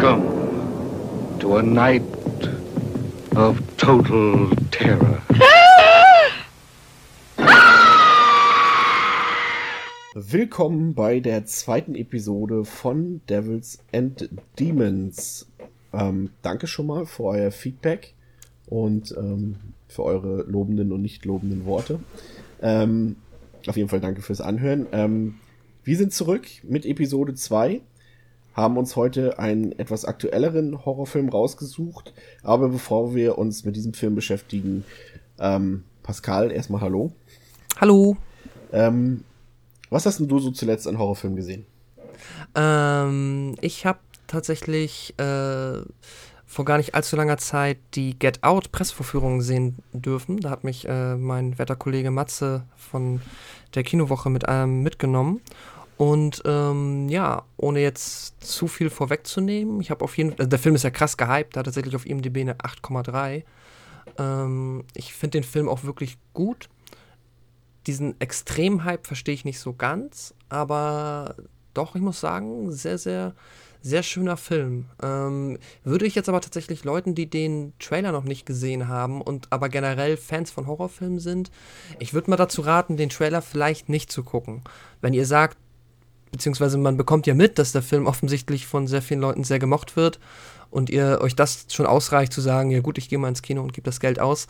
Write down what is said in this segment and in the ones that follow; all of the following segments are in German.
Welcome to a night of total terror. Willkommen bei der zweiten Episode von Devils and Demons. Ähm, danke schon mal für euer Feedback und ähm, für eure lobenden und nicht lobenden Worte. Ähm, auf jeden Fall danke fürs Anhören. Ähm, wir sind zurück mit Episode 2, haben uns heute einen etwas aktuelleren Horrorfilm rausgesucht. Aber bevor wir uns mit diesem Film beschäftigen, ähm, Pascal, erstmal hallo. Hallo. Ähm, was hast denn du so zuletzt an Horrorfilm gesehen? Ähm, ich habe tatsächlich äh, vor gar nicht allzu langer Zeit die Get Out Pressevorführung sehen dürfen. Da hat mich äh, mein Wetterkollege Matze von der Kinowoche mit ähm, mitgenommen. Und ähm, ja, ohne jetzt zu viel vorwegzunehmen, ich habe auf jeden Fall, also der Film ist ja krass gehypt, da hat tatsächlich auf IMDb eine 8,3. Ähm, ich finde den Film auch wirklich gut. Diesen Extrem-Hype verstehe ich nicht so ganz, aber doch, ich muss sagen, sehr, sehr, sehr schöner Film. Ähm, würde ich jetzt aber tatsächlich Leuten, die den Trailer noch nicht gesehen haben und aber generell Fans von Horrorfilmen sind, ich würde mal dazu raten, den Trailer vielleicht nicht zu gucken. Wenn ihr sagt, beziehungsweise man bekommt ja mit, dass der Film offensichtlich von sehr vielen Leuten sehr gemocht wird und ihr euch das schon ausreicht zu sagen, ja gut, ich gehe mal ins Kino und gebe das Geld aus,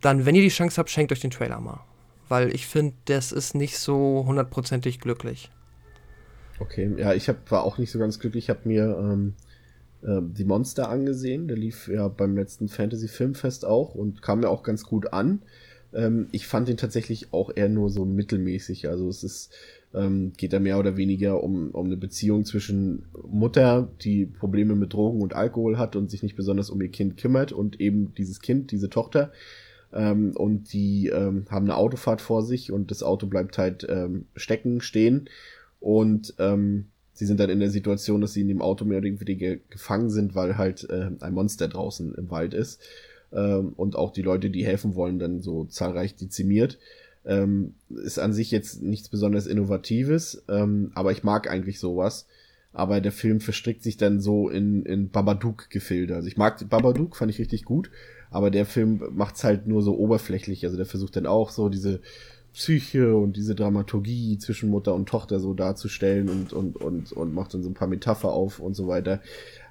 dann, wenn ihr die Chance habt, schenkt euch den Trailer mal. Weil ich finde, das ist nicht so hundertprozentig glücklich. Okay, ja, ich hab, war auch nicht so ganz glücklich. Ich habe mir ähm, äh, die Monster angesehen. Der lief ja beim letzten Fantasy Filmfest auch und kam mir auch ganz gut an. Ähm, ich fand ihn tatsächlich auch eher nur so mittelmäßig. Also es ist, ähm, geht da mehr oder weniger um, um eine Beziehung zwischen Mutter, die Probleme mit Drogen und Alkohol hat und sich nicht besonders um ihr Kind kümmert und eben dieses Kind, diese Tochter. Ähm, und die ähm, haben eine Autofahrt vor sich und das Auto bleibt halt ähm, stecken, stehen und ähm, sie sind dann in der Situation, dass sie in dem Auto mehr oder weniger gefangen sind, weil halt äh, ein Monster draußen im Wald ist ähm, und auch die Leute, die helfen wollen, dann so zahlreich dezimiert. Ähm, ist an sich jetzt nichts besonders Innovatives, ähm, aber ich mag eigentlich sowas. Aber der Film verstrickt sich dann so in, in Babadook-Gefilde. Also ich mag Babadook, fand ich richtig gut, aber der Film macht's halt nur so oberflächlich. Also der versucht dann auch so diese Psyche und diese Dramaturgie zwischen Mutter und Tochter so darzustellen und, und, und, und macht dann so ein paar Metapher auf und so weiter.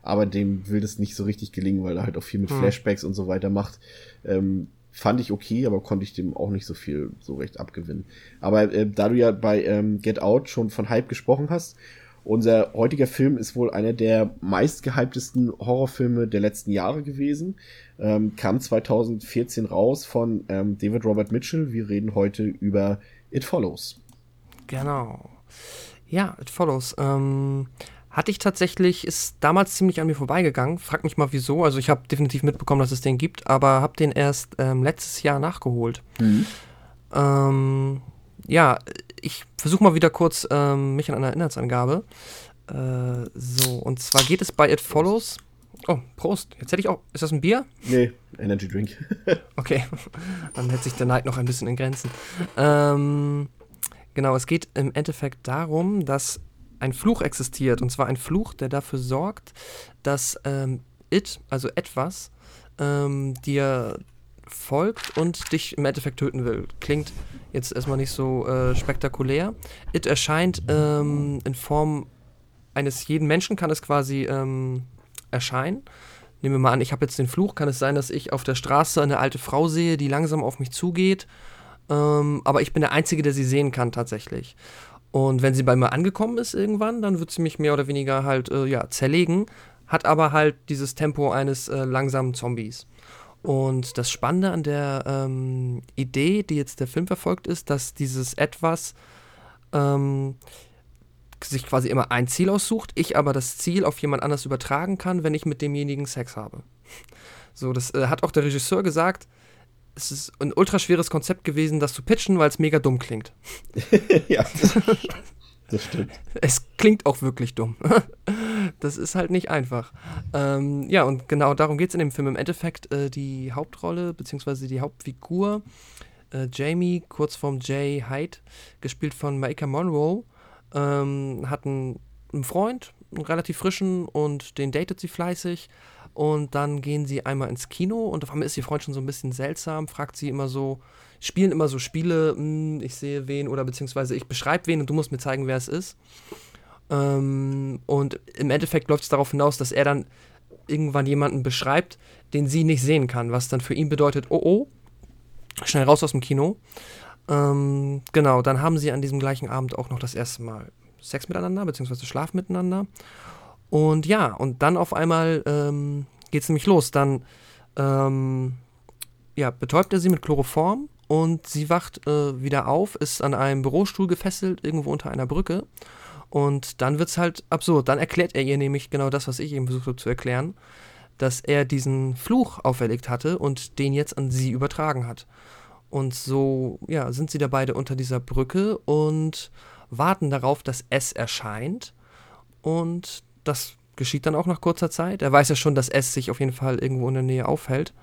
Aber dem will das nicht so richtig gelingen, weil er halt auch viel mit hm. Flashbacks und so weiter macht. Ähm, fand ich okay, aber konnte ich dem auch nicht so viel so recht abgewinnen. Aber äh, da du ja bei ähm, Get Out schon von Hype gesprochen hast, unser heutiger Film ist wohl einer der meistgehyptesten Horrorfilme der letzten Jahre gewesen. Ähm, kam 2014 raus von ähm, David Robert Mitchell. Wir reden heute über It Follows. Genau. Ja, It Follows. Ähm, hatte ich tatsächlich, ist damals ziemlich an mir vorbeigegangen. Frag mich mal wieso. Also ich habe definitiv mitbekommen, dass es den gibt, aber habe den erst ähm, letztes Jahr nachgeholt. Mhm. Ähm, ja, ich versuche mal wieder kurz ähm, mich an eine Inhaltsangabe. Äh, so, und zwar geht es bei It Follows. Oh, Prost. Jetzt hätte ich auch. Ist das ein Bier? Nee, Energy Drink. okay. Dann hält sich der Neid noch ein bisschen in Grenzen. Ähm, genau, es geht im Endeffekt darum, dass ein Fluch existiert. Und zwar ein Fluch, der dafür sorgt, dass ähm, It, also etwas, ähm, dir folgt und dich im Endeffekt töten will. Klingt jetzt erstmal nicht so äh, spektakulär. It erscheint ähm, in Form eines jeden Menschen, kann es quasi ähm, erscheinen. Nehmen wir mal an, ich habe jetzt den Fluch, kann es sein, dass ich auf der Straße eine alte Frau sehe, die langsam auf mich zugeht. Ähm, aber ich bin der Einzige, der sie sehen kann tatsächlich. Und wenn sie bei mir angekommen ist irgendwann, dann wird sie mich mehr oder weniger halt äh, ja, zerlegen, hat aber halt dieses Tempo eines äh, langsamen Zombies. Und das Spannende an der ähm, Idee, die jetzt der Film verfolgt, ist, dass dieses Etwas ähm, sich quasi immer ein Ziel aussucht, ich aber das Ziel auf jemand anders übertragen kann, wenn ich mit demjenigen Sex habe. So, das äh, hat auch der Regisseur gesagt. Es ist ein ultraschweres Konzept gewesen, das zu pitchen, weil es mega dumm klingt. ja. Das stimmt. Es klingt auch wirklich dumm. das ist halt nicht einfach. Ähm, ja, und genau darum geht es in dem Film. Im Endeffekt äh, die Hauptrolle, beziehungsweise die Hauptfigur, äh, Jamie, kurz vorm Jay Hyde, gespielt von Maika Monroe, ähm, hat einen, einen Freund, einen relativ frischen und den datet sie fleißig. Und dann gehen sie einmal ins Kino und auf einmal ist ihr Freund schon so ein bisschen seltsam, fragt sie immer so, spielen immer so Spiele, hm, ich sehe wen oder beziehungsweise ich beschreibe wen und du musst mir zeigen, wer es ist. Ähm, und im Endeffekt läuft es darauf hinaus, dass er dann irgendwann jemanden beschreibt, den sie nicht sehen kann, was dann für ihn bedeutet, oh oh, schnell raus aus dem Kino. Ähm, genau, dann haben sie an diesem gleichen Abend auch noch das erste Mal Sex miteinander, beziehungsweise Schlaf miteinander. Und ja, und dann auf einmal ähm, geht es nämlich los. Dann ähm, ja, betäubt er sie mit Chloroform und sie wacht äh, wieder auf, ist an einem Bürostuhl gefesselt, irgendwo unter einer Brücke. Und dann wird es halt absurd. Dann erklärt er ihr nämlich genau das, was ich eben versucht habe zu erklären, dass er diesen Fluch auferlegt hatte und den jetzt an sie übertragen hat. Und so, ja, sind sie da beide unter dieser Brücke und warten darauf, dass S erscheint. Und das geschieht dann auch nach kurzer Zeit. Er weiß ja schon, dass S sich auf jeden Fall irgendwo in der Nähe aufhält.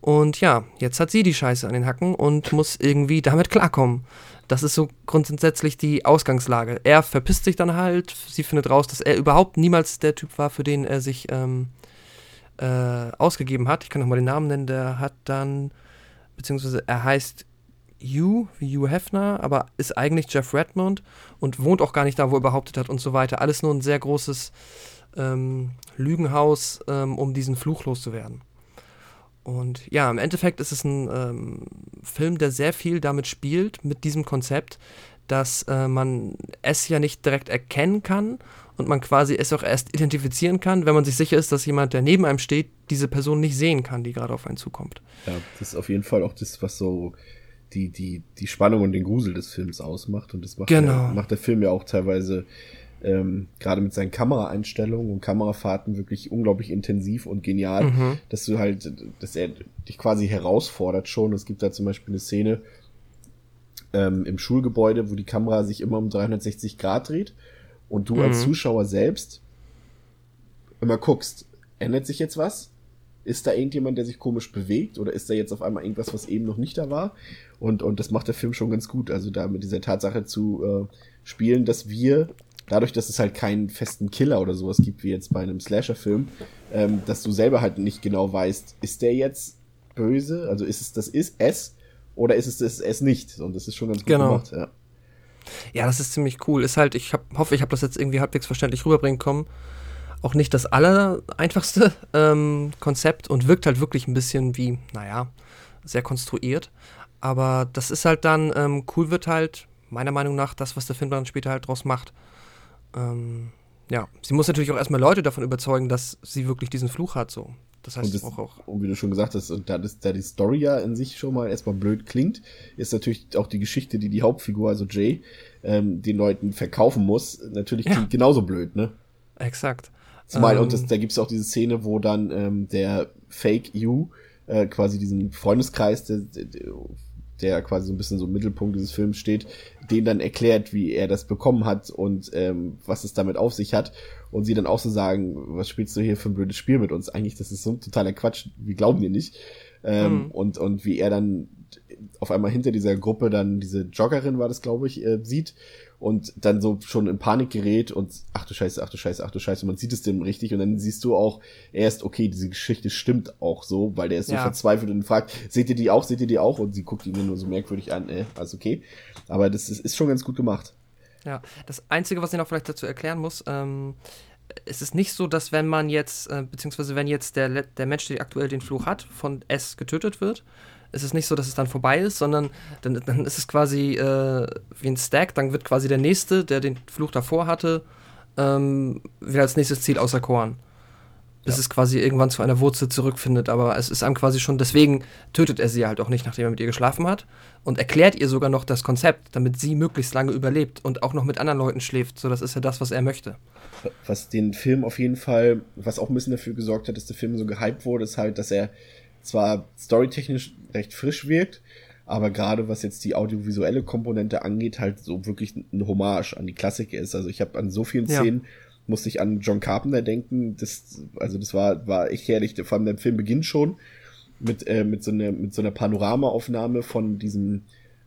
Und ja, jetzt hat sie die Scheiße an den Hacken und muss irgendwie damit klarkommen. Das ist so grundsätzlich die Ausgangslage. Er verpisst sich dann halt, sie findet raus, dass er überhaupt niemals der Typ war, für den er sich ähm, äh, ausgegeben hat. Ich kann nochmal den Namen nennen, der hat dann, beziehungsweise er heißt Hugh, wie Hugh Hefner, aber ist eigentlich Jeff Redmond und wohnt auch gar nicht da, wo er behauptet hat und so weiter. Alles nur ein sehr großes ähm, Lügenhaus, ähm, um diesen Fluch loszuwerden. Und ja, im Endeffekt ist es ein ähm, Film, der sehr viel damit spielt, mit diesem Konzept, dass äh, man es ja nicht direkt erkennen kann und man quasi es auch erst identifizieren kann, wenn man sich sicher ist, dass jemand, der neben einem steht, diese Person nicht sehen kann, die gerade auf einen zukommt. Ja, das ist auf jeden Fall auch das, was so die, die, die Spannung und den Grusel des Films ausmacht. Und das macht, genau. der, macht der Film ja auch teilweise ähm, gerade mit seinen Kameraeinstellungen und Kamerafahrten wirklich unglaublich intensiv und genial, mhm. dass du halt, dass er dich quasi herausfordert schon. Es gibt da zum Beispiel eine Szene ähm, im Schulgebäude, wo die Kamera sich immer um 360 Grad dreht und du mhm. als Zuschauer selbst immer guckst, ändert sich jetzt was? Ist da irgendjemand, der sich komisch bewegt oder ist da jetzt auf einmal irgendwas, was eben noch nicht da war? Und, und das macht der Film schon ganz gut. Also da mit dieser Tatsache zu äh, spielen, dass wir, dadurch, dass es halt keinen festen Killer oder sowas gibt, wie jetzt bei einem Slasher-Film, ähm, dass du selber halt nicht genau weißt, ist der jetzt böse? Also ist es das ist es oder ist es das es nicht? Und das ist schon ganz gut genau. gemacht, ja. Ja, das ist ziemlich cool. Ist halt, ich hab, hoffe, ich habe das jetzt irgendwie halbwegs verständlich rüberbringen können. Auch nicht das allereinfachste ähm, Konzept und wirkt halt wirklich ein bisschen wie, naja, sehr konstruiert. Aber das ist halt dann, ähm, cool wird halt, meiner Meinung nach, das, was der Film dann später halt draus macht. Ähm, ja, sie muss natürlich auch erstmal Leute davon überzeugen, dass sie wirklich diesen Fluch hat, so. Das heißt und, das, auch, auch. und wie du schon gesagt hast, und da, das, da die Story ja in sich schon mal erstmal blöd klingt, ist natürlich auch die Geschichte, die die Hauptfigur, also Jay, ähm, den Leuten verkaufen muss, natürlich klingt ja. genauso blöd, ne? Exakt. Zumal, ähm, und das, da gibt's auch diese Szene, wo dann ähm, der Fake You, äh, quasi diesen Freundeskreis, der, der, der quasi so ein bisschen so im Mittelpunkt dieses Films steht, den dann erklärt, wie er das bekommen hat und ähm, was es damit auf sich hat. Und sie dann auch so sagen, was spielst du hier für ein blödes Spiel mit uns? Eigentlich, das ist so ein totaler Quatsch, wir glauben dir nicht. Ähm, mhm. und, und wie er dann auf einmal hinter dieser Gruppe dann diese Joggerin war das, glaube ich, äh, sieht und dann so schon in Panik gerät und ach du Scheiße, ach du Scheiße, ach du Scheiße, und man sieht es dem richtig und dann siehst du auch erst, okay, diese Geschichte stimmt auch so, weil der ist so ja. verzweifelt und fragt, seht ihr die auch, seht ihr die auch? Und sie guckt ihn nur so merkwürdig an, äh, also okay. Aber das ist, ist schon ganz gut gemacht. Ja, das Einzige, was ich noch vielleicht dazu erklären muss, ähm, es ist nicht so, dass wenn man jetzt, äh, beziehungsweise wenn jetzt der, der Mensch, der aktuell den Fluch hat, von S getötet wird, ist es nicht so, dass es dann vorbei ist, sondern dann, dann ist es quasi äh, wie ein Stack, dann wird quasi der Nächste, der den Fluch davor hatte, ähm, wieder als nächstes Ziel auserkoren. Bis ja. es quasi irgendwann zu einer Wurzel zurückfindet, aber es ist einem quasi schon, deswegen tötet er sie halt auch nicht, nachdem er mit ihr geschlafen hat und erklärt ihr sogar noch das Konzept, damit sie möglichst lange überlebt und auch noch mit anderen Leuten schläft. So, das ist ja das, was er möchte. Was den Film auf jeden Fall, was auch ein bisschen dafür gesorgt hat, dass der Film so gehypt wurde, ist halt, dass er zwar storytechnisch recht frisch wirkt, aber gerade was jetzt die audiovisuelle Komponente angeht, halt so wirklich ein Hommage an die Klassiker ist. Also ich habe an so vielen Szenen ja. musste ich an John Carpenter denken. Das, also das war, war echt herrlich. Vor allem der Film beginnt schon mit, äh, mit so einer, mit so einer Panoramaaufnahme von diesem,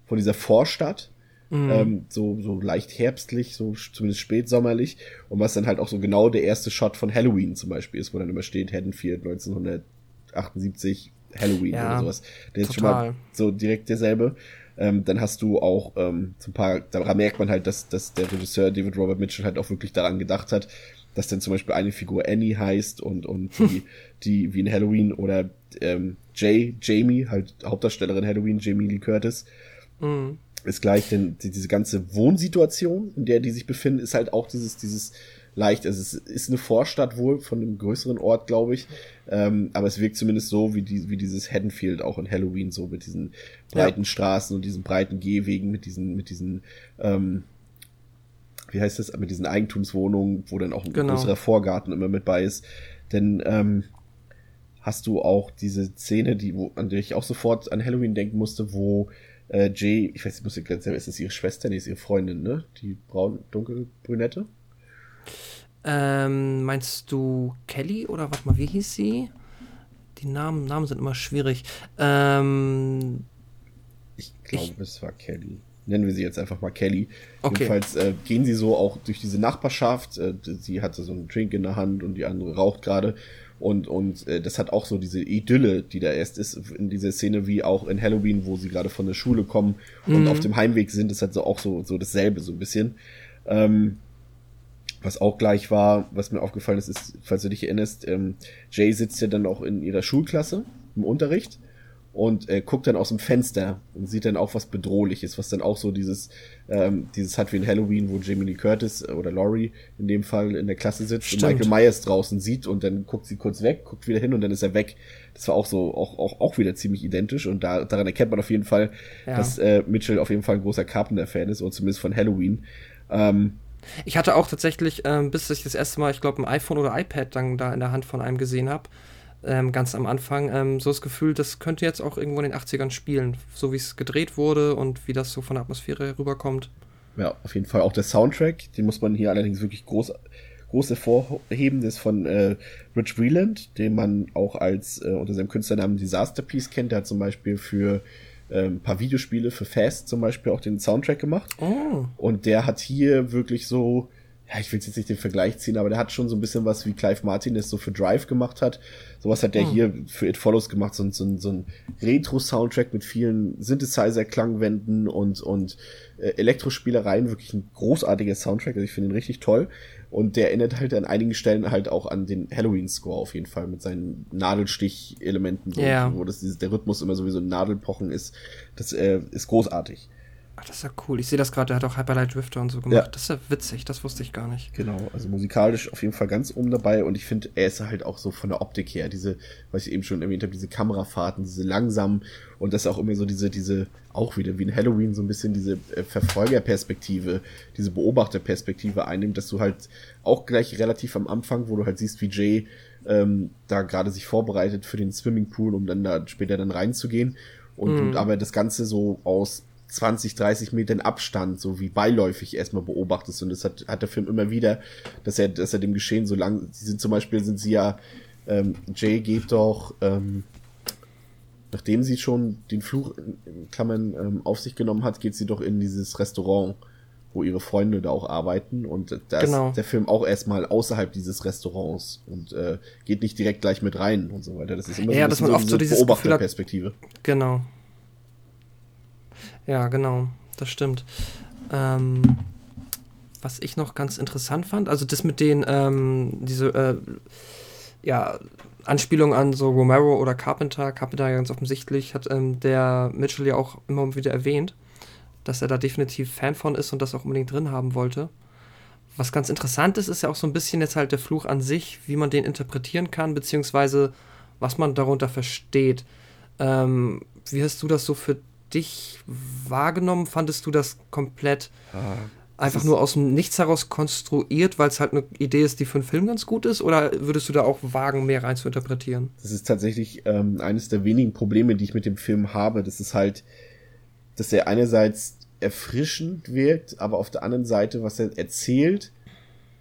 von dieser Vorstadt Mhm. Ähm, so, so leicht herbstlich, so zumindest spätsommerlich. Und was dann halt auch so genau der erste Shot von Halloween zum Beispiel ist, wo dann immer steht, Haddonfield 1978, Halloween ja, oder sowas. Der ist total. schon mal so direkt derselbe. Ähm, dann hast du auch ähm, so ein paar, da merkt man halt, dass, dass der Regisseur David Robert Mitchell halt auch wirklich daran gedacht hat, dass dann zum Beispiel eine Figur Annie heißt und, und die, die wie in Halloween oder ähm, Jay, Jamie, halt Hauptdarstellerin Halloween, Jamie Lee Curtis, mhm. ist gleich, denn die, diese ganze Wohnsituation, in der die sich befinden, ist halt auch dieses, dieses leicht, also es ist eine Vorstadt wohl von einem größeren Ort, glaube ich, ähm, aber es wirkt zumindest so wie, die, wie dieses Haddonfield auch in Halloween, so mit diesen breiten ja. Straßen und diesen breiten Gehwegen, mit diesen, mit diesen, ähm, wie heißt das, mit diesen Eigentumswohnungen, wo dann auch ein genau. größerer Vorgarten immer mit bei ist. Denn ähm, hast du auch diese Szene, die, wo, an der ich auch sofort an Halloween denken musste, wo äh, Jay, ich weiß nicht, muss ich ganz ist es ihre Schwester, nee, ist ihre Freundin, ne? Die braun, dunkel, brünette? Ähm, meinst du Kelly oder warte mal, wie hieß sie? Die Namen, Namen sind immer schwierig. Ähm, ich glaube, es war Kelly nennen wir sie jetzt einfach mal Kelly. Okay. Jedenfalls äh, gehen sie so auch durch diese Nachbarschaft. Äh, sie hatte so einen Drink in der Hand und die andere raucht gerade. Und, und äh, das hat auch so diese Idylle, die da erst ist in dieser Szene, wie auch in Halloween, wo sie gerade von der Schule kommen und mhm. auf dem Heimweg sind. Das hat so auch so, so dasselbe, so ein bisschen. Ähm, was auch gleich war, was mir aufgefallen ist, ist, falls du dich erinnerst, ähm, Jay sitzt ja dann auch in ihrer Schulklasse im Unterricht und äh, guckt dann aus dem Fenster und sieht dann auch was Bedrohliches, was dann auch so dieses, ähm, dieses hat wie in Halloween, wo Jamie Lee Curtis äh, oder Laurie in dem Fall in der Klasse sitzt Stimmt. und Michael Myers draußen sieht und dann guckt sie kurz weg, guckt wieder hin und dann ist er weg. Das war auch so, auch, auch, auch wieder ziemlich identisch und da, daran erkennt man auf jeden Fall, ja. dass äh, Mitchell auf jeden Fall ein großer Carpenter-Fan ist oder zumindest von Halloween. Ähm, ich hatte auch tatsächlich, ähm, bis ich das erste Mal, ich glaube, ein iPhone oder iPad dann da in der Hand von einem gesehen habe, ähm, ganz am Anfang, ähm, so das Gefühl, das könnte jetzt auch irgendwo in den 80ern spielen, so wie es gedreht wurde und wie das so von der Atmosphäre rüberkommt. Ja, auf jeden Fall. Auch der Soundtrack, den muss man hier allerdings wirklich groß, groß hervorheben, das ist von äh, Rich Breland, den man auch als äh, unter seinem Künstlernamen Disaster Piece kennt, der hat zum Beispiel für äh, ein paar Videospiele, für Fast zum Beispiel auch den Soundtrack gemacht. Oh. Und der hat hier wirklich so ja, ich will jetzt nicht den Vergleich ziehen, aber der hat schon so ein bisschen was wie Clive Martin es so für Drive gemacht hat. Sowas hat der hm. hier für It Follows gemacht, so, so, so ein Retro-Soundtrack mit vielen Synthesizer-Klangwänden und, und äh, Elektrospielereien. Wirklich ein großartiger Soundtrack, also ich finde ihn richtig toll. Und der erinnert halt an einigen Stellen halt auch an den Halloween-Score auf jeden Fall mit seinen Nadelstich-Elementen, so, yeah. wo das, der Rhythmus immer sowieso ein Nadelpochen ist. Das äh, ist großartig. Ach, das ist ja cool. Ich sehe das gerade, der hat auch Hyperlight Drifter und so gemacht. Ja. Das ist ja witzig, das wusste ich gar nicht. Genau, also musikalisch auf jeden Fall ganz oben dabei und ich finde, er ist halt auch so von der Optik her, diese, was ich eben schon erwähnt habe, diese Kamerafahrten, diese langsamen und das auch immer so diese, diese, auch wieder wie in Halloween so ein bisschen diese äh, Verfolgerperspektive, diese Beobachterperspektive einnimmt, dass du halt auch gleich relativ am Anfang, wo du halt siehst, wie Jay ähm, da gerade sich vorbereitet für den Swimmingpool, um dann da später dann reinzugehen und, mm. aber das Ganze so aus 20, 30 Metern Abstand, so wie beiläufig erstmal beobachtest. Und das hat, hat der Film immer wieder, dass er, dass er dem Geschehen so lang, sie sind zum Beispiel, sind sie ja, ähm, Jay geht doch, ähm, nachdem sie schon den Fluch in Klammern ähm, auf sich genommen hat, geht sie doch in dieses Restaurant, wo ihre Freunde da auch arbeiten. Und da genau. ist der Film auch erstmal außerhalb dieses Restaurants und äh, geht nicht direkt gleich mit rein und so weiter. Das ist immer ja, so, dass man oft so diese Beobachterperspektive. Genau. Ja, genau, das stimmt. Ähm, was ich noch ganz interessant fand, also das mit den, ähm, diese, äh, ja, Anspielung an so Romero oder Carpenter, Carpenter ganz offensichtlich, hat ähm, der Mitchell ja auch immer wieder erwähnt, dass er da definitiv Fan von ist und das auch unbedingt drin haben wollte. Was ganz interessant ist, ist ja auch so ein bisschen jetzt halt der Fluch an sich, wie man den interpretieren kann, beziehungsweise was man darunter versteht. Ähm, wie hast du das so für dich wahrgenommen? Fandest du das komplett ah, einfach nur aus dem Nichts heraus konstruiert, weil es halt eine Idee ist, die für einen Film ganz gut ist? Oder würdest du da auch wagen, mehr rein zu interpretieren? Das ist tatsächlich ähm, eines der wenigen Probleme, die ich mit dem Film habe. Das ist halt, dass er einerseits erfrischend wirkt, aber auf der anderen Seite, was er erzählt,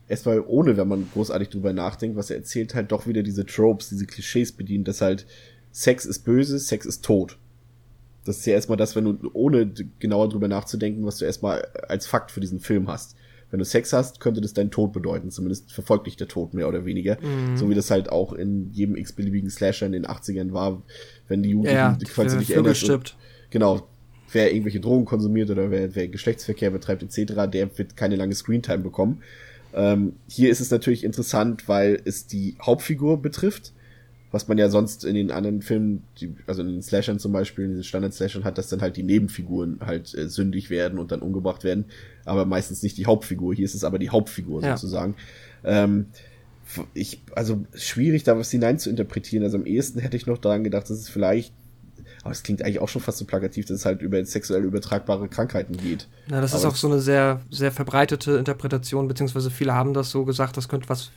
erstmal ohne, wenn man großartig drüber nachdenkt, was er erzählt, halt doch wieder diese Tropes, diese Klischees bedient, dass halt Sex ist böse, Sex ist tot. Das ist ja erstmal das, wenn du, ohne genauer drüber nachzudenken, was du erstmal als Fakt für diesen Film hast. Wenn du Sex hast, könnte das deinen Tod bedeuten. Zumindest verfolgt dich der Tod mehr oder weniger. Mhm. So wie das halt auch in jedem x-beliebigen Slasher in den 80ern war, wenn die Jugendlichen, ja, falls du dich erinnerst. Genau, wer irgendwelche Drogen konsumiert oder wer, wer Geschlechtsverkehr betreibt etc., der wird keine lange Screentime bekommen. Ähm, hier ist es natürlich interessant, weil es die Hauptfigur betrifft, was man ja sonst in den anderen Filmen, die, also in den Slashern zum Beispiel, in den Standard-Slashern hat, dass dann halt die Nebenfiguren halt äh, sündig werden und dann umgebracht werden, aber meistens nicht die Hauptfigur. Hier ist es aber die Hauptfigur ja. sozusagen. Ähm, ich, also schwierig, da was hinein zu interpretieren. Also am ehesten hätte ich noch daran gedacht, dass es vielleicht aber es klingt eigentlich auch schon fast so plakativ, dass es halt über sexuell übertragbare Krankheiten geht. Ja, das Aber ist auch so eine sehr, sehr verbreitete Interpretation, beziehungsweise viele haben das so gesagt, das könnte was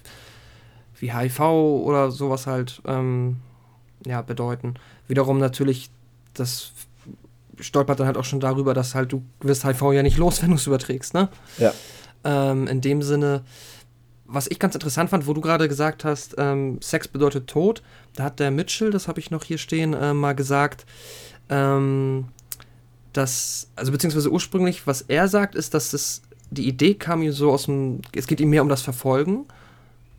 wie HIV oder sowas halt ähm, ja, bedeuten. Wiederum natürlich, das stolpert dann halt auch schon darüber, dass halt du wirst HIV ja nicht los, wenn du es überträgst, ne? Ja. Ähm, in dem Sinne, was ich ganz interessant fand, wo du gerade gesagt hast, ähm, Sex bedeutet Tod, da hat der Mitchell, das habe ich noch hier stehen, äh, mal gesagt, ähm, dass, also beziehungsweise ursprünglich, was er sagt, ist, dass das, die Idee kam ihm so aus dem, es geht ihm mehr um das Verfolgen.